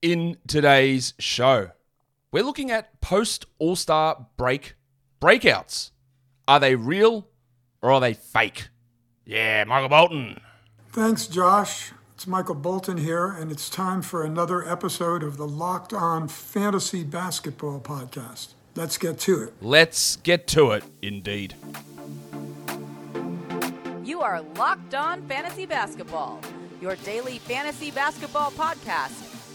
In today's show, we're looking at post All Star break breakouts. Are they real or are they fake? Yeah, Michael Bolton. Thanks, Josh. It's Michael Bolton here, and it's time for another episode of the Locked On Fantasy Basketball Podcast. Let's get to it. Let's get to it, indeed. You are Locked On Fantasy Basketball, your daily fantasy basketball podcast,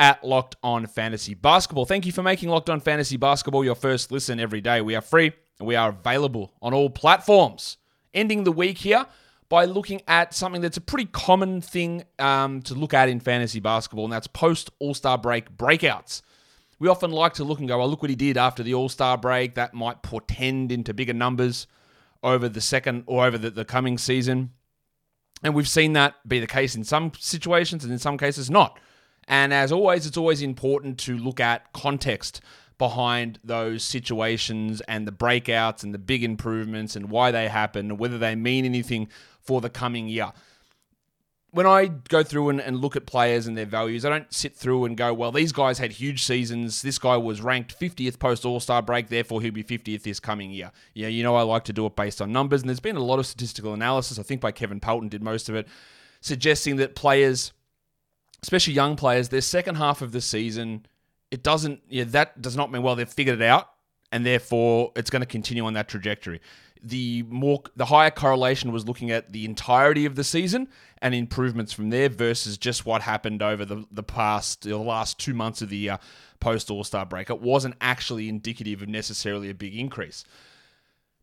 at Locked On Fantasy Basketball. Thank you for making Locked On Fantasy Basketball your first listen every day. We are free and we are available on all platforms. Ending the week here by looking at something that's a pretty common thing um, to look at in fantasy basketball, and that's post All Star break breakouts. We often like to look and go, well, look what he did after the All Star break. That might portend into bigger numbers over the second or over the, the coming season. And we've seen that be the case in some situations and in some cases not. And as always, it's always important to look at context behind those situations and the breakouts and the big improvements and why they happen and whether they mean anything for the coming year. When I go through and, and look at players and their values, I don't sit through and go, well, these guys had huge seasons. This guy was ranked 50th post All Star break, therefore he'll be 50th this coming year. Yeah, you know, I like to do it based on numbers. And there's been a lot of statistical analysis, I think by Kevin Pelton did most of it, suggesting that players, especially young players, their second half of the season, it doesn't, yeah, that does not mean, well, they've figured it out and therefore it's going to continue on that trajectory the more the higher correlation was looking at the entirety of the season and improvements from there versus just what happened over the, the past the last two months of the year post All Star break. It wasn't actually indicative of necessarily a big increase.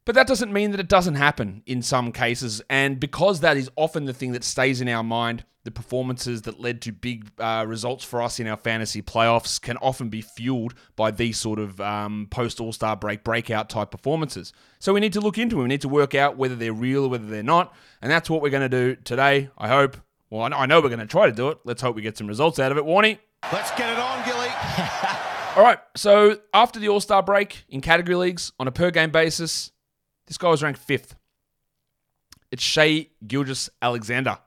But that doesn't mean that it doesn't happen in some cases. And because that is often the thing that stays in our mind, the performances that led to big uh, results for us in our fantasy playoffs can often be fueled by these sort of um, post All Star break breakout type performances. So we need to look into them. We need to work out whether they're real or whether they're not. And that's what we're going to do today, I hope. Well, I know we're going to try to do it. Let's hope we get some results out of it. Warnie. Let's get it on, Gilly. All right. So after the All Star break in category leagues on a per game basis, this guy was ranked fifth. It's Shea Gilgis Alexander.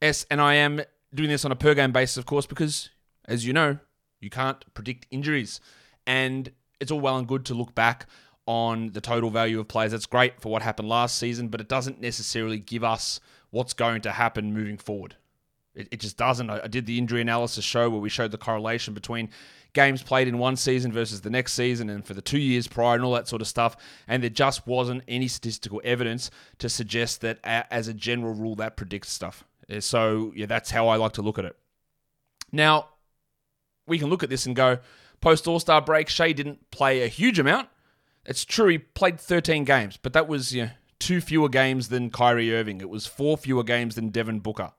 Yes, and I am doing this on a per game basis, of course, because as you know, you can't predict injuries. And it's all well and good to look back on the total value of players. That's great for what happened last season, but it doesn't necessarily give us what's going to happen moving forward. It, it just doesn't. I, I did the injury analysis show where we showed the correlation between games played in one season versus the next season and for the two years prior and all that sort of stuff. And there just wasn't any statistical evidence to suggest that, as a general rule, that predicts stuff. Uh, so, yeah, that's how I like to look at it. Now, we can look at this and go post All Star break, Shai didn't play a huge amount. It's true, he played 13 games, but that was you know, two fewer games than Kyrie Irving. It was four fewer games than Devin Booker.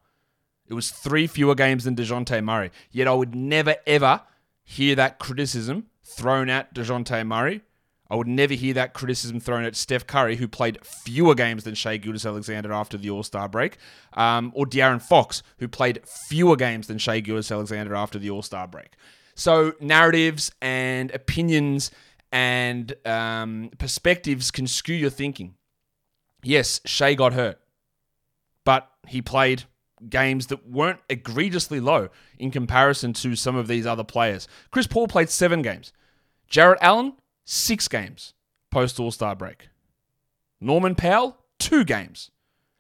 It was three fewer games than Dejounte Murray. Yet I would never, ever hear that criticism thrown at Dejounte Murray. I would never hear that criticism thrown at Steph Curry, who played fewer games than Shai Gilgeous-Alexander after the All Star break, um, or De'Aaron Fox, who played fewer games than Shai Gilgeous-Alexander after the All Star break. So narratives and opinions and um, perspectives can skew your thinking. Yes, Shai got hurt, but he played games that weren't egregiously low in comparison to some of these other players. Chris Paul played seven games. Jarrett Allen, six games post All Star break. Norman Powell, two games.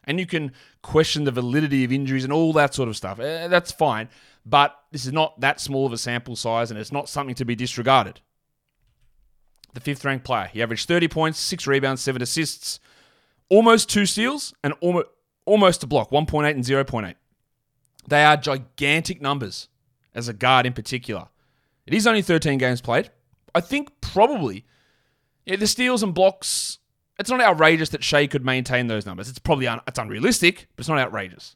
And you can question the validity of injuries and all that sort of stuff. Eh, that's fine. But this is not that small of a sample size and it's not something to be disregarded. The fifth ranked player. He averaged 30 points, six rebounds, seven assists, almost two steals, and almost, almost a block 1.8 and 0.8. They are gigantic numbers as a guard in particular. It is only 13 games played. I think probably yeah, the steals and blocks. It's not outrageous that Shai could maintain those numbers. It's probably un- it's unrealistic, but it's not outrageous.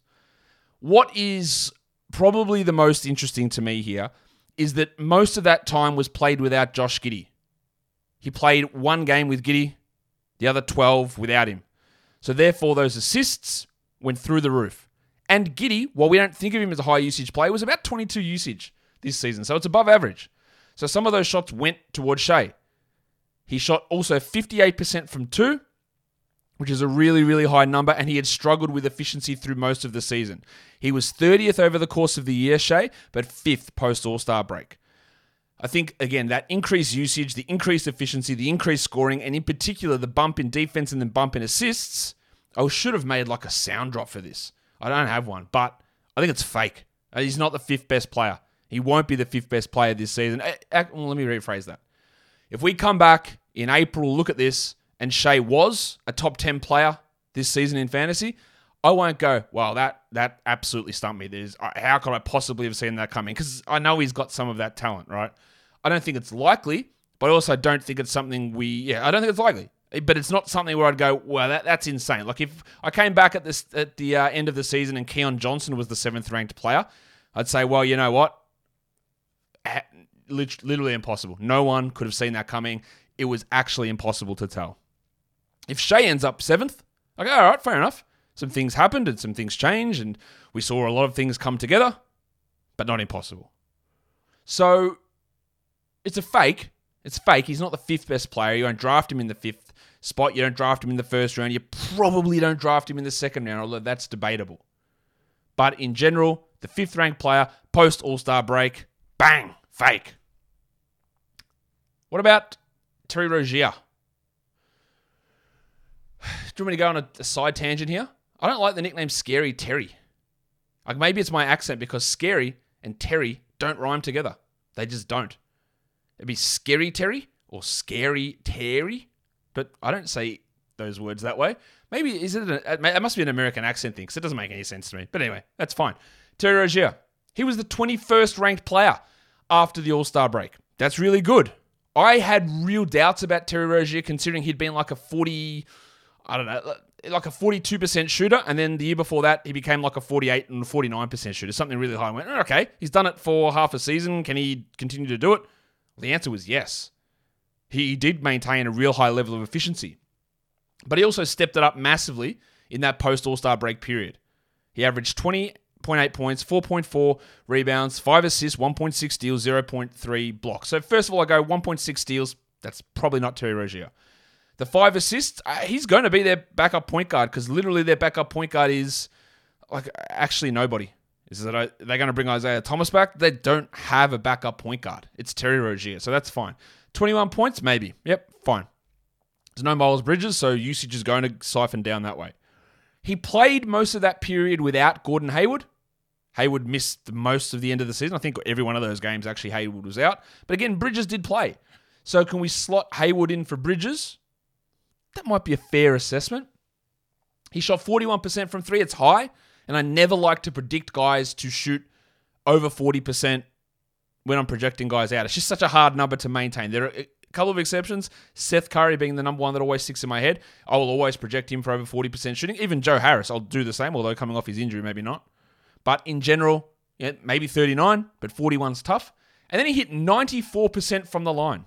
What is probably the most interesting to me here is that most of that time was played without Josh Giddey. He played one game with Giddey, the other 12 without him. So therefore, those assists went through the roof. And Giddey, while we don't think of him as a high usage player, was about 22 usage this season. So it's above average. So some of those shots went towards Shai. He shot also 58% from two, which is a really, really high number, and he had struggled with efficiency through most of the season. He was 30th over the course of the year, Shai, but fifth post All Star break. I think, again, that increased usage, the increased efficiency, the increased scoring, and in particular, the bump in defense and the bump in assists, I should have made like a sound drop for this. I don't have one, but I think it's fake. He's not the fifth best player. He won't be the fifth best player this season. Uh, uh, well, let me rephrase that. If we come back in April, look at this, and Shai was a top 10 player this season in fantasy, I won't go, well, that that absolutely stumped me. There's how could I possibly have seen that coming? Because I know he's got some of that talent, right? I don't think it's likely, but I also don't think it's something we. Yeah, I don't think it's likely. But it's not something where I'd go, well, that, that's insane. Like if I came back at this at the uh, end of the season and Keon Johnson was the seventh ranked player, I'd say, well, you know what? Literally impossible. No one could have seen that coming. It was actually impossible to tell. If Shai ends up seventh, okay, all right, fair enough. Some things happened and some things changed, and we saw a lot of things come together, but not impossible. So it's a fake. It's fake. He's not the fifth best player. You don't draft him in the fifth spot. You don't draft him in the first round. You probably don't draft him in the second round, although that's debatable. But in general, the fifth ranked player, post All Star break, bang, fake. What about Terry Rozier? Do you want me to go on a, a side tangent here? I don't like the nickname Scary Terry. Like maybe it's my accent because scary and Terry don't rhyme together. They just don't. It'd be Scary Terry or Scary Terry, but I don't say those words that way. Maybe is it? It must be an American accent thing because it doesn't make any sense to me. But anyway, that's fine. Terry Rozier, he was the 21st ranked player after the All Star break. That's really good. I had real doubts about Terry Rozier considering he'd been like a 40, I don't know, like a 42% shooter. And then the year before that, he became like a 48 and 49% shooter, something really high. I went, oh, okay, he's done it for half a season. Can he continue to do it? Well, the answer was yes. He did maintain a real high level of efficiency. But he also stepped it up massively in that post All Star break period. He averaged 20.8 points, 4.4 rebounds, 5 assists, 1.6 steals, 0.3 blocks. So, first of all, I go 1.6 steals. That's probably not Terry Rozier. The five assists, uh, he's going to be their backup point guard because literally their backup point guard is like actually nobody. Is that they're going to bring Isaiah Thomas back? They don't have a backup point guard. It's Terry Rozier, so that's fine. 21 points, maybe. Yep, fine. There's no Miles Bridges, so usage is going to siphon down that way. He played most of that period without Gordon Hayward. Hayward missed most of the end of the season. I think every one of those games actually Hayward was out. But again, Bridges did play. So can we slot Hayward in for Bridges? That might be a fair assessment. He shot 41% from three. It's high. And I never like to predict guys to shoot over 40% when I'm projecting guys out. It's just such a hard number to maintain. There are a couple of exceptions. Seth Curry being the number one that always sticks in my head. I will always project him for over 40% shooting. Even Joe Harris, I'll do the same, although coming off his injury, maybe not. But in general, yeah, maybe 39, but 41's tough. And then he hit 94% from the line.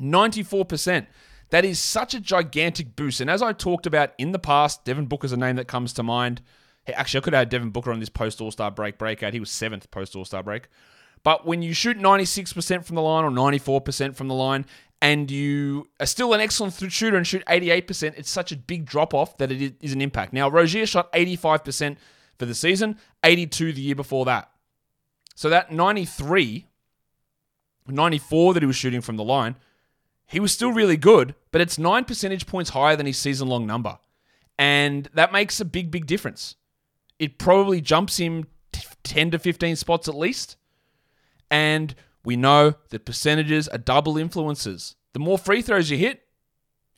94%. That is such a gigantic boost. And as I talked about in the past, Devin Booker's a name that comes to mind. Hey, actually, I could have Devin Booker on this post All Star break breakout. He was seventh post All Star break. But when you shoot 96% from the line or 94% from the line, and you are still an excellent shooter and shoot 88%, it's such a big drop off that it is an impact. Now, Rozier shot 85% for the season, 82 the year before that. So that 93, 94 that he was shooting from the line, he was still really good, but it's nine percentage points higher than his season long number. And that makes a big, big difference it probably jumps him 10 to 15 spots at least. And we know that percentages are double influences. The more free throws you hit,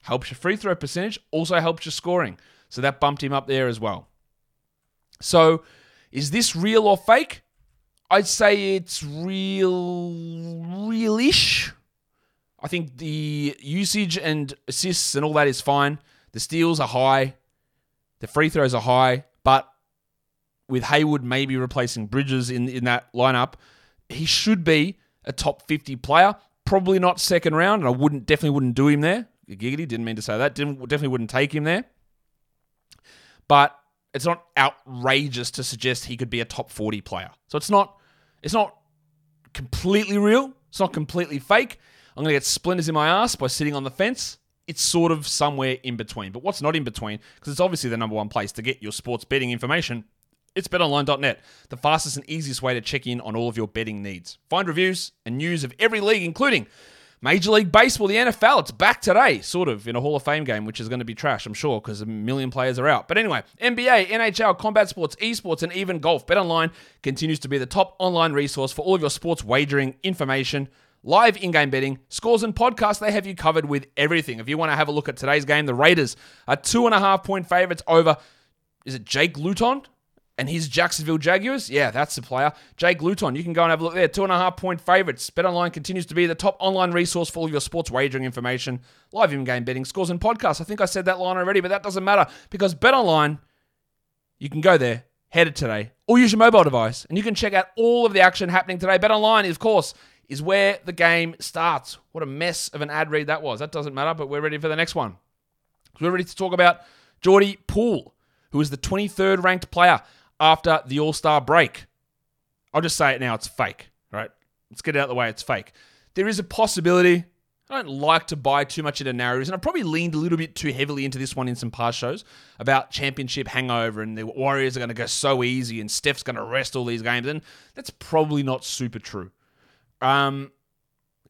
helps your free throw percentage, also helps your scoring. So that bumped him up there as well. So is this real or fake? I'd say it's real, real-ish. I think the usage and assists and all that is fine. The steals are high. The free throws are high. But with Hayward maybe replacing Bridges in, in that lineup, he should be a top 50 player. probably not second round, and I wouldn't definitely wouldn't do him there. Giggity didn't mean to say that. Didn't definitely wouldn't take him there. But it's not outrageous to suggest he could be a top 40 player. So it's not it's not completely real. It's not completely fake. I'm going to get splinters in my ass by sitting on the fence. It's sort of somewhere in between. But what's not in between, because it's obviously the number one place to get your sports betting information, it's betonline.net, the fastest and easiest way to check in on all of your betting needs. Find reviews and news of every league, including Major League Baseball, the NFL, it's back today, sort of, in a Hall of Fame game, which is going to be trash, I'm sure, because a million players are out. But anyway, NBA, NHL, combat sports, esports, and even golf. BetOnline continues to be the top online resource for all of your sports wagering information, live in game betting, scores, and podcasts. They have you covered with everything. If you want to have a look at today's game, the Raiders are two and a half point favorites over, is it Jake Luton? And his Jacksonville Jaguars, yeah, that's the player. Jake Luton, you can go and have a look there. Two and a half point favorites. BetOnline continues to be the top online resource for all your sports wagering information, live in-game betting, scores, and podcasts. I think I said that line already, but that doesn't matter because BetOnline, you can go there, head it today, or use your mobile device, and you can check out all of the action happening today. BetOnline, of course, is where the game starts. What a mess of an ad read that was. That doesn't matter, but we're ready for the next one. We're ready to talk about Jordy Poole, who is the 23rd ranked player after the All Star break. I'll just say it now, it's fake, right? Let's get it out of the way, it's fake. There is a possibility. I don't like to buy too much into narratives, and I probably leaned a little bit too heavily into this one in some past shows about championship hangover and the Warriors are going to go so easy and Steph's going to rest all these games, and that's probably not super true. Um,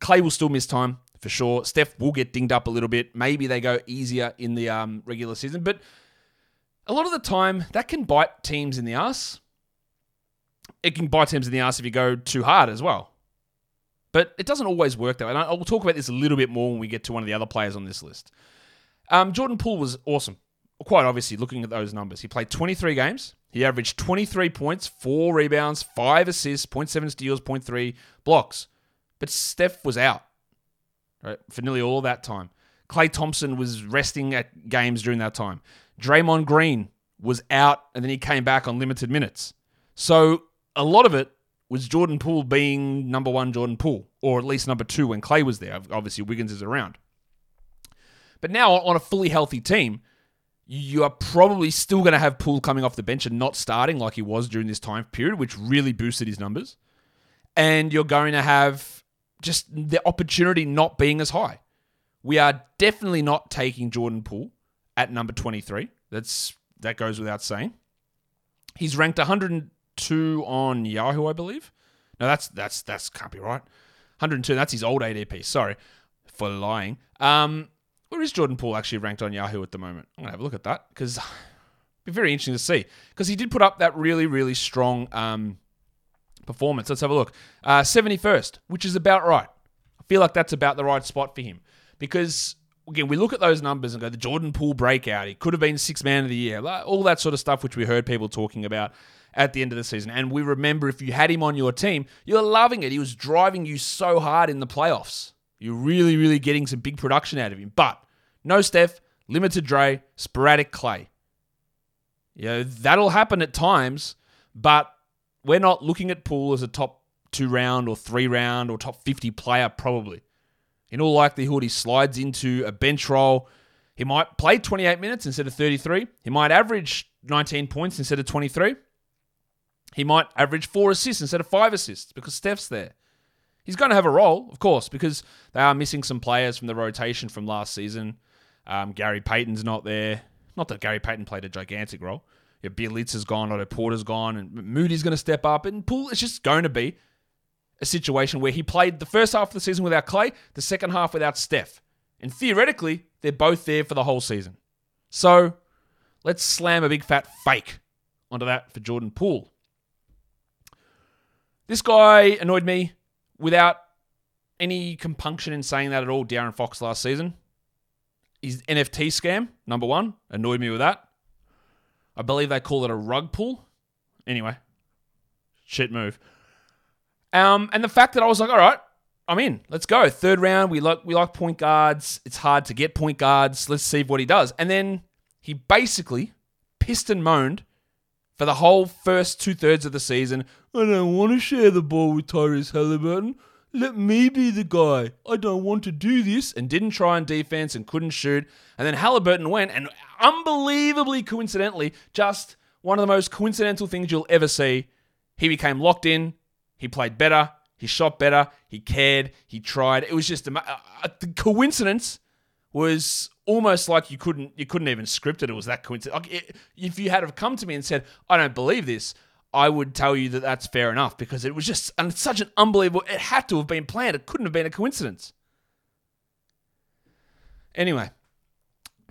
Klay will still miss time for sure. Steph will get dinged up a little bit. Maybe they go easier in the um, regular season, but a lot of the time that can bite teams in the ass. It can bite teams in the ass if you go too hard as well. But it doesn't always work that way. And I will talk about this a little bit more when we get to one of the other players on this list. Um, Jordan Poole was awesome. Quite obviously, looking at those numbers. He played 23 games. He averaged 23 points, 4 rebounds, 5 assists, 0.7 steals, 0.3 blocks. But Steph was out right, for nearly all that time. Klay Thompson was resting at games during that time. Draymond Green was out and then he came back on limited minutes. So a lot of it was Jordan Poole being number one Jordan Poole, or at least number two when Klay was there. Obviously, Wiggins is around. But now on a fully healthy team, you are probably still going to have Poole coming off the bench and not starting like he was during this time period, which really boosted his numbers. And you're going to have just the opportunity not being as high. We are definitely not taking Jordan Poole at number 23. That's that goes without saying. He's ranked 102 on Yahoo, I believe. No, that's that's that's can't be right. 102. That's his old ADP. Sorry for lying. Um, where is Jordan Poole actually ranked on Yahoo at the moment? I'm gonna have a look at that because it'd be very interesting to see because he did put up that really really strong um, performance. Let's have a look. Uh, 71st, which is about right. I feel like that's about the right spot for him because again, we look at those numbers and go, the Jordan Poole breakout, he could have been six man of the year, all that sort of stuff, which we heard people talking about at the end of the season. And we remember if you had him on your team, you're loving it. He was driving you so hard in the playoffs. You're really, really getting some big production out of him. But no Steph, limited Dray, sporadic Klay. You know, that'll happen at times, but we're not looking at Poole as a top two round or three round or top 50 player, probably. In all likelihood, he slides into a bench role. He might play 28 minutes instead of 33. He might average 19 points instead of 23. He might average four assists instead of five assists because Steph's there. He's going to have a role, of course, because they are missing some players from the rotation from last season. Um, Gary Payton's not there. Not that Gary Payton played a gigantic role. Yeah, Bjelica's gone, Otto Porter's gone, and Moody's going to step up. And Poole is just going to be a situation where he played the first half of the season without Klay, the second half without Steph. And theoretically, they're both there for the whole season. So let's slam a big fat fake onto that for Jordan Poole. This guy annoyed me without any compunction in saying that at all. De'Aaron Fox last season. His NFT scam, number one, annoyed me with that. I believe they call it a rug pull. Anyway, shit move. Um, and the fact that I was like, all right, I'm in. Let's go. Third round. We like we like point guards. It's hard to get point guards. Let's see what he does. And then he basically pissed and moaned for the whole first two thirds of the season. I don't want to share the ball with Tyrese Haliburton. let me be the guy. I don't want to do this. And didn't try on defense and couldn't shoot. And then Haliburton went and unbelievably coincidentally, just one of the most coincidental things you'll ever see. He became locked in. He played better. He shot better. He cared. He tried. It was just a, a, a coincidence was almost like you couldn't you couldn't even script it. It was that coincidence. Like it, if you had have come to me and said, "I don't believe this," I would tell you that that's fair enough because it was just and it's such an unbelievable. It had to have been planned. It couldn't have been a coincidence. Anyway,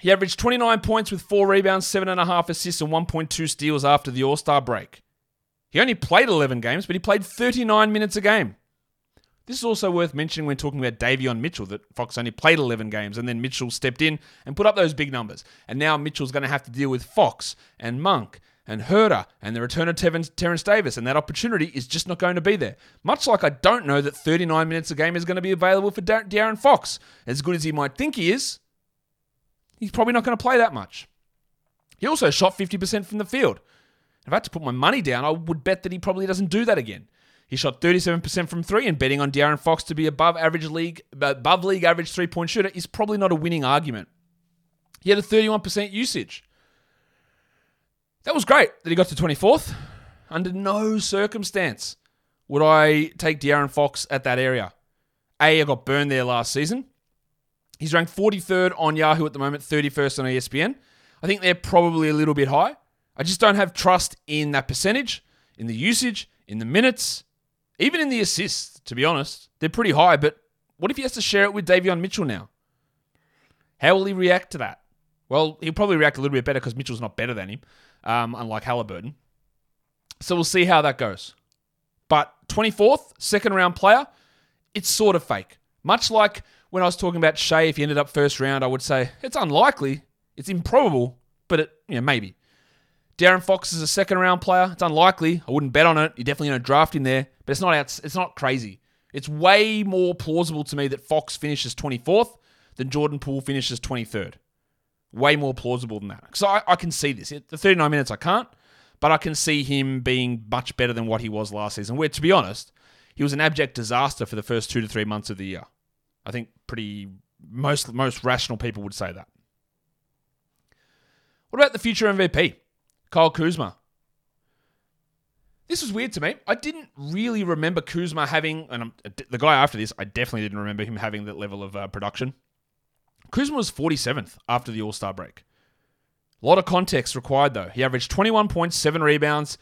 he averaged 29 points with four rebounds, seven and a half assists, and 1.2 steals after the All Star break. He only played 11 games, but he played 39 minutes a game. This is also worth mentioning when talking about Davion Mitchell, that Fox only played 11 games and then Mitchell stepped in and put up those big numbers. And now Mitchell's going to have to deal with Fox and Monk and Huerter and the return of Terrence Davis, and that opportunity is just not going to be there. Much like I don't know that 39 minutes a game is going to be available for De'Aaron Fox. As good as he might think he is, he's probably not going to play that much. He also shot 50% from the field. If I had to put my money down, I would bet that he probably doesn't do that again. He shot 37% from three, and betting on De'Aaron Fox to be above average league, above league average three point shooter is probably not a winning argument. He had a 31% usage. That was great that he got to 24th. Under no circumstance would I take De'Aaron Fox at that area. A, I got burned there last season. He's ranked 43rd on Yahoo at the moment, 31st on ESPN. I think they're probably a little bit high. I just don't have trust in that percentage, in the usage, in the minutes, even in the assists, to be honest. They're pretty high, but what if he has to share it with Davion Mitchell now? How will he react to that? Well, he'll probably react a little bit better because Mitchell's not better than him, um, unlike Haliburton. So we'll see how that goes. But 24th, second round player, it's sort of fake. Much like when I was talking about Shai, if he ended up first round, I would say it's unlikely, it's improbable, but it, you know, maybe. De'Aaron Fox is a second round player. It's unlikely. I wouldn't bet on it. You're definitely going to draft him there, but it's not out, it's not crazy. It's way more plausible to me that Fox finishes 24th than Jordan Poole finishes 23rd. Way more plausible than that. So I, I can see this. The 39 minutes I can't, but I can see him being much better than what he was last season. Where, to be honest, he was an abject disaster for the first two to three months of the year. I think pretty most most rational people would say that. What about the future MVP? Kyle Kuzma. This was weird to me. I didn't really remember Kuzma having, and I'm, the guy after this, I definitely didn't remember him having that level of uh, production. Kuzma was 47th after the All Star break. A lot of context required, though. He averaged 21 points, 7 rebounds,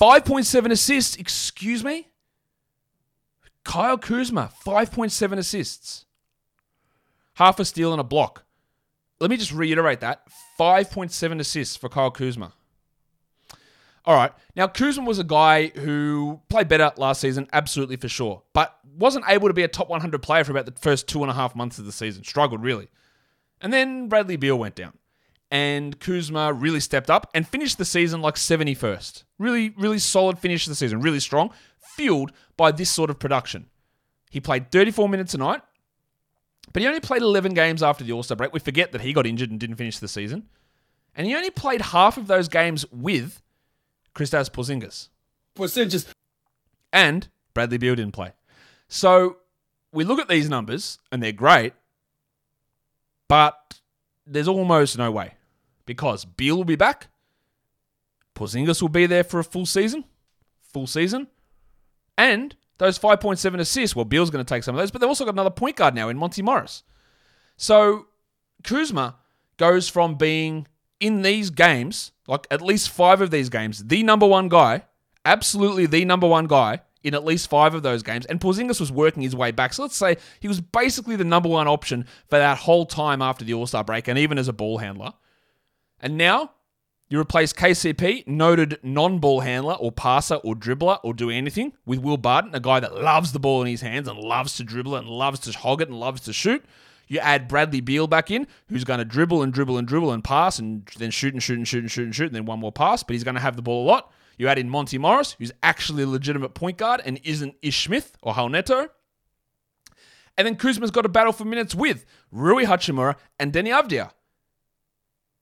5.7 assists. Excuse me? Kyle Kuzma, 5.7 assists. Half a steal and a block. Let me just reiterate that 5.7 assists for Kyle Kuzma. All right. Now, Kuzma was a guy who played better last season, absolutely for sure, but wasn't able to be a top 100 player for about the first two and a half months of the season. Struggled, really. And then Bradley Beal went down. And Kuzma really stepped up and finished the season like 71st. Really, really solid finish of the season, really strong, fueled by this sort of production. He played 34 minutes a night, but he only played 11 games after the All Star break. We forget that he got injured and didn't finish the season. And he only played half of those games with Kristaps Porzingis. Porzingis. And Bradley Beal didn't play. So we look at these numbers and they're great, but there's almost no way because Beal will be back. Porzingis will be there for a full season, full season, and those 5.7 assists. Well, Beal's going to take some of those, but they've also got another point guard now in Monte Morris. So Kuzma goes from being in these games, like at least five of these games, the number one guy, absolutely the number one guy in at least five of those games. And Porzingis was working his way back. So let's say he was basically the number one option for that whole time after the All Star break and even as a ball handler. And now you replace KCP, noted non ball handler or passer or dribbler or do anything, with Will Barton, a guy that loves the ball in his hands and loves to dribble it and loves to hog it and loves to shoot. You add Bradley Beal back in, who's going to dribble and dribble and dribble and pass and then shoot and shoot and shoot and shoot and shoot and then one more pass, but he's going to have the ball a lot. You add in Monte Morris, who's actually a legitimate point guard and isn't Ish Smith or Hal Neto. And then Kuzma's got a battle for minutes with Rui Hachimura and Deni Avdija.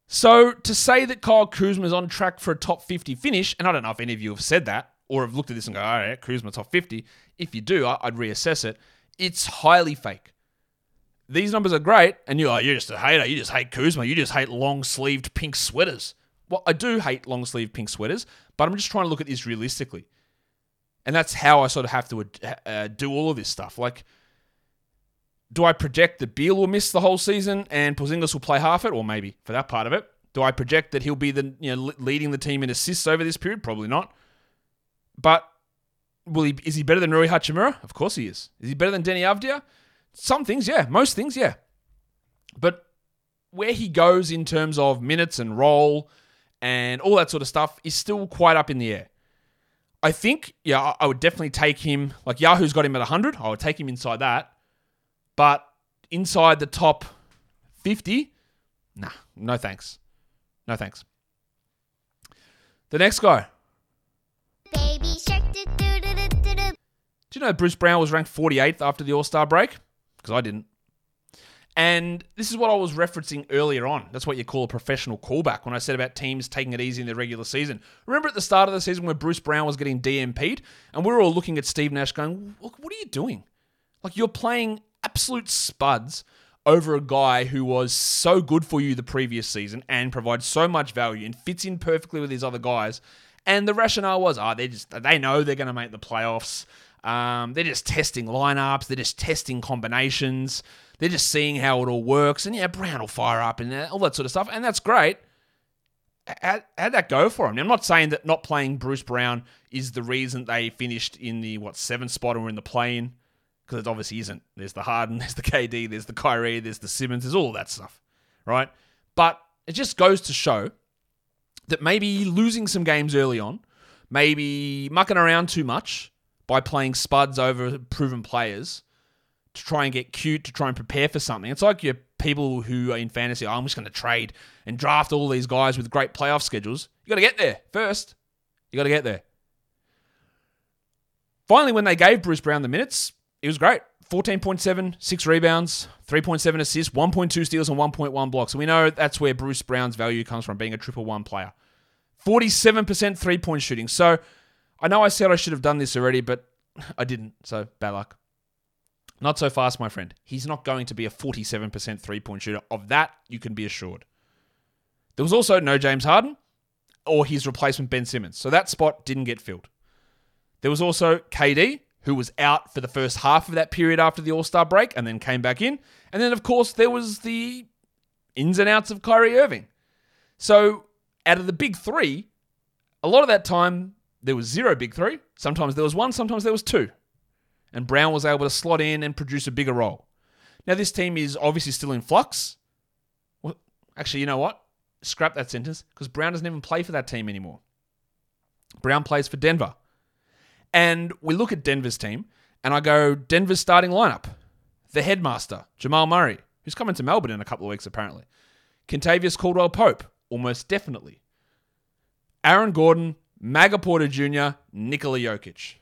So to say that Kyle Kuzma's on track for a top 50 finish, and I don't know if any of you have said that or have looked at this and go, all right, Kuzma top 50. If you do, I'd reassess it. it's highly fake. These numbers are great, and you're like, you're just a hater. You just hate Kuzma. You just hate long sleeved pink sweaters. Well, I do hate long sleeved pink sweaters, but I'm just trying to look at this realistically. And that's how I sort of have to uh, do all of this stuff. Like, do I project that Beal will miss the whole season and Porzingis will play half it, or maybe for that part of it? Do I project that he'll be the you know leading the team in assists over this period? Probably not. But will he? Is he better than Rui Hachimura? Of course he is. Is he better than Deni Avdija? Some things, yeah. Most things, yeah. But where he goes in terms of minutes and role and all that sort of stuff is still quite up in the air. I think, yeah, I would definitely take him. Like Yahoo's got him at 100. I would take him inside that. But inside the top 50, nah, no thanks. No thanks. The next guy. Baby shark, do, do you know Bruce Brown was ranked 48th after the All Star break? Because I didn't. And this is what I was referencing earlier on. That's what you call a professional callback when I said about teams taking it easy in the regular season. Remember at the start of the season where Bruce Brown was getting DNP'd and we were all looking at Steve Nash going, Look, what are you doing? Like you're playing absolute spuds over a guy who was so good for you the previous season and provides so much value and fits in perfectly with these other guys. And the rationale was, ah, oh, they just they know they're going to make the playoffs. Um, they're just testing lineups. They're just testing combinations. They're just seeing how it all works. And yeah, Brown will fire up and all that sort of stuff. And that's great. How, would that go for him? Now, I'm not saying that not playing Bruce Brown is the reason they finished in the, what, seventh spot or in the play-in, because it obviously isn't. There's the Harden, there's the KD, there's the Kyrie, there's the Simmons, there's all that stuff, right? But it just goes to show that maybe losing some games early on, maybe mucking around too much by playing spuds over proven players to try and get cute, to try and prepare for something. It's like your people who are in fantasy, oh, I'm just going to trade and draft all these guys with great playoff schedules. You got to get there first. You got to get there. Finally, when they gave Bruce Brown the minutes, it was great. 14.7, 6 rebounds, 3.7 assists, 1.2 steals, and 1.1 blocks. And we know that's where Bruce Brown's value comes from, being a triple one player. 47% three point shooting. So I know I said I should have done this already, but I didn't. So bad luck. Not so fast, my friend. He's not going to be a 47% three point shooter. Of that, you can be assured. There was also no James Harden or his replacement, Ben Simmons. So that spot didn't get filled. There was also KD, who was out for the first half of that period after the All Star break and then came back in. And then, of course, there was the ins and outs of Kyrie Irving. So out of the big three, a lot of that time, there was zero big three. Sometimes there was one, sometimes there was two and Brown was able to slot in and produce a bigger role. Now, this team is obviously still in flux. Well, actually, you know what? Scrap that sentence because Brown doesn't even play for that team anymore. Brown plays for Denver. And we look at Denver's team, and I go, Denver's starting lineup. The headmaster, Jamal Murray, who's coming to Melbourne in a couple of weeks, apparently. Kentavious Caldwell Pope, almost definitely. Aaron Gordon, Maga Porter Jr., Nikola Jokic.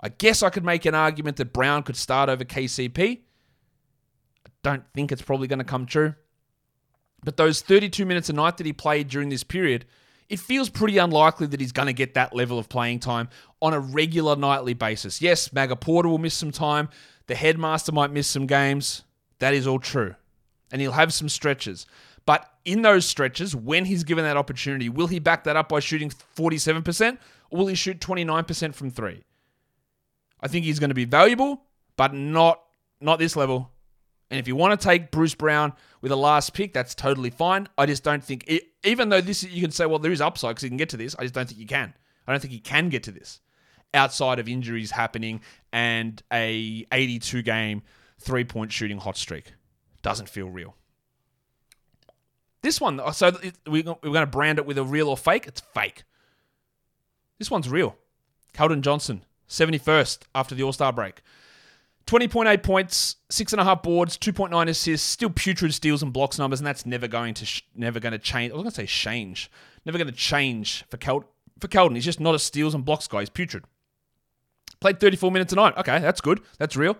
I guess I could make an argument that Brown could start over KCP. I don't think it's probably going to come true. But those 32 minutes a night that he played during this period, it feels pretty unlikely that he's going to get that level of playing time on a regular nightly basis. Yes, Maga Porter will miss some time. The headmaster might miss some games. That is all true. And he'll have some stretches. But in those stretches, when he's given that opportunity, will he back that up by shooting 47% or will he shoot 29% from three? I think he's going to be valuable, but not not this level. And if you want to take Bruce Brown with a last pick, that's totally fine. I just don't think, it, even though this you can say, well, there is upside because he can get to this. I just don't think you can. I don't think he can get to this outside of injuries happening and a 82 game three point shooting hot streak. Doesn't feel real. This one, so we're going to brand it with a real or fake. It's fake. This one's real. Keldon Johnson, 71st after the All Star break. 20.8 points, six and a half boards, 2.9 assists, still putrid steals and blocks numbers, and that's never going to sh- never going to change. I was going to say change, never going to change for Kel- for Keldon. He's just not a steals and blocks guy. He's putrid. Played 34 minutes a night. Okay, that's good. That's real.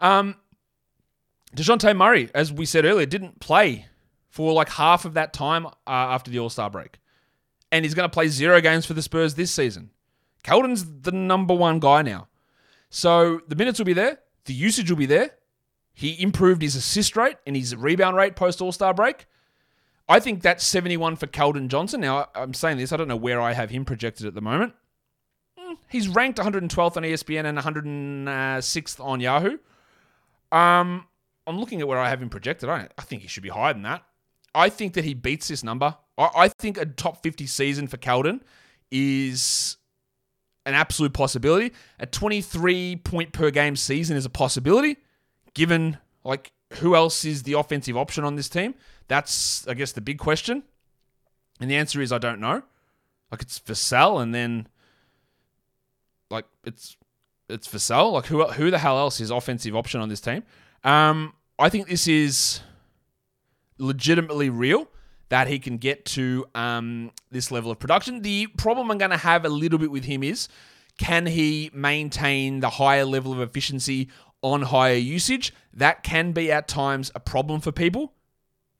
Um, Dejounte Murray, as we said earlier, didn't play for like half of that time uh, after the All Star break, and he's going to play zero games for the Spurs this season. Keldon's the number one guy now. So the minutes will be there The usage will be there. He improved his assist rate and his rebound rate post All Star break. I think that's 71 for Keldon Johnson. Now, I'm saying this, I don't know where I have him projected at the moment. Mm, he's ranked 112th on ESPN and 106th on Yahoo. Um, I'm looking at where I have him projected. I, I think he should be higher than that. I think that he beats this number. I, I think a top 50 season for Keldon is an absolute possibility. A 23 point per game season is a possibility, given like who else is the offensive option on this team. That's, I guess, the big question. And the answer is I don't know. Like it's for Vassell, and then like it's it's Vassell. Like who who the hell else is offensive option on this team? Um, I think this is legitimately real that he can get to um, this level of production. The problem I'm going to have a little bit with him is can he maintain the higher level of efficiency on higher usage? That can be at times a problem for people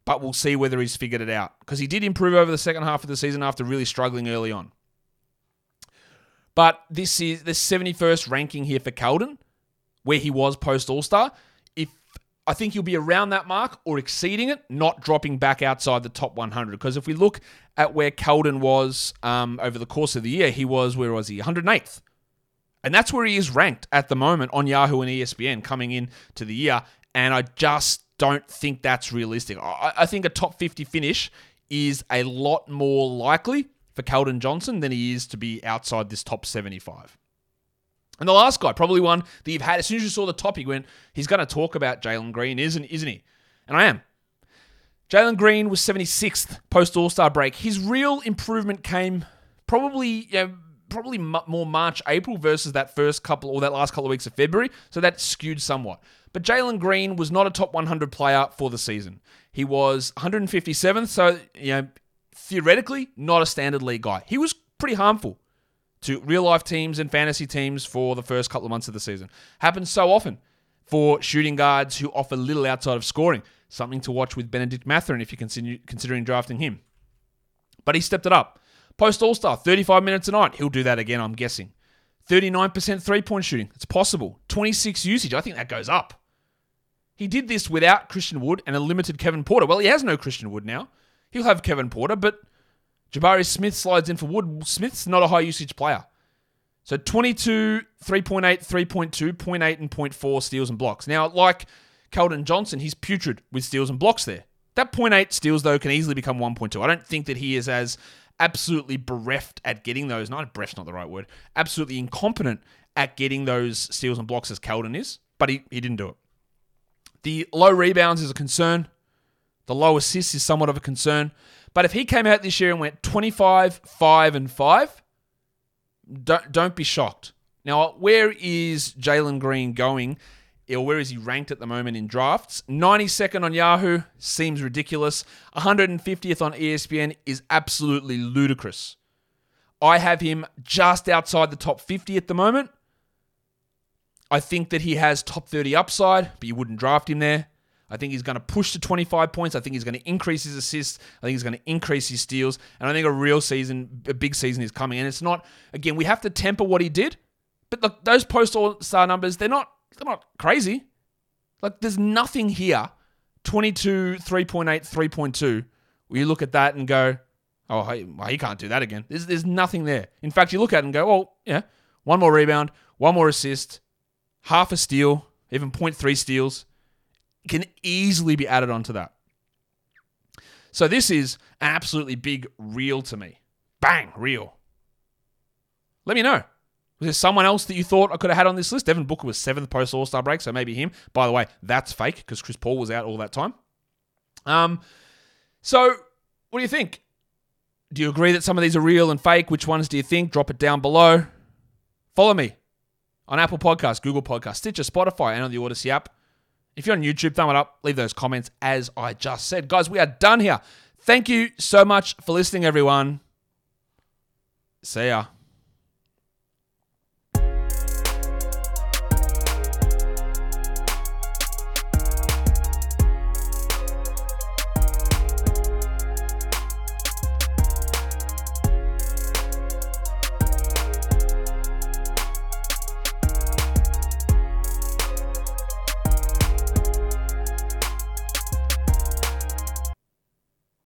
but we'll see whether he's figured it out because he did improve over the second half of the season after really struggling early on. But this is the 71st ranking here for Keldon, where he was post All Star. I think he'll be around that mark or exceeding it, not dropping back outside the top 100. Because if we look at where Keldon was um, over the course of the year, he was where was he? 108th. And that's where he is ranked at the moment on Yahoo and ESPN coming in to the year. And I just don't think that's realistic. I, I think a top 50 finish is a lot more likely for Keldon Johnson than he is to be outside this top 75. And the last guy, probably one that you've had, as soon as you saw the topic, went, he's going to talk about Jalen Green, isn't, isn't he? And I am. Jalen Green was 76th post All Star break. His real improvement came probably know, probably more March, April versus that first couple or that last couple of weeks of February. So that skewed somewhat. But Jalen Green was not a top 100 player for the season. He was 157th, so you know, theoretically not a standard league guy. He was pretty harmful to real life teams and fantasy teams for the first couple of months of the season. Happens so often for shooting guards who offer little outside of scoring. Something to watch with Bennedict Mathurin if you're considering drafting him. But he stepped it up. Post All Star, 35 minutes a night. He'll do that again, I'm guessing. 39% three point shooting. It's possible. 26 usage. I think that goes up. He did this without Christian Wood and a limited Kevin Porter. Well, he has no Christian Wood now. He'll have Kevin Porter, but Jabari Smith slides in for Wood. Smith's not a high usage player. So 22, 3.8, 3.2, 0.8, and 0.4 steals and blocks. Now, like Keldon Johnson, he's putrid with steals and blocks there. That 0.8 steals, though, can easily become 1.2. I don't think that he is as absolutely bereft at getting those. Not bereft's not the right word. Absolutely incompetent at getting those steals and blocks as Keldon is, but he, he didn't do it. The low rebounds is a concern. The low assists is somewhat of a concern. But if he came out this year and went 25, 5, and 5, don't, don't be shocked. Now, where is Jalen Green going? Or where is he ranked at the moment in drafts? 92nd on Yahoo seems ridiculous. 150th on ESPN is absolutely ludicrous. I have him just outside the top 50 at the moment. I think that he has top 30 upside, but you wouldn't draft him there. I think he's going to push to 25 points. I think he's going to increase his assists. I think he's going to increase his steals. And I think a real season, a big season is coming. And it's not, again, we have to temper what he did. But look, those post all star numbers, they're not, they're not crazy. Like there's nothing here, 22, 3.8, 3.2, where you look at that and go, oh, he, well, he can't do that again. There's, there's nothing there. In fact, you look at it and go, oh, yeah, one more rebound, one more assist, half a steal, even 0.3 steals, can easily be added onto that. So this is an absolutely big real to me. Bang, real. Let me know. Was there someone else that you thought I could have had on this list? Devin Booker was seventh post All Star break, so maybe him. By the way, that's fake because Chris Paul was out all that time. Um, so what do you think? Do you agree that some of these are real and fake? Which ones do you think? Drop it down below. Follow me on Apple Podcasts, Google Podcasts, Stitcher, Spotify, and on the Odyssey app. If you're on YouTube, thumb it up, leave those comments as I just said. Guys, we are done here. Thank you so much for listening, everyone. See ya.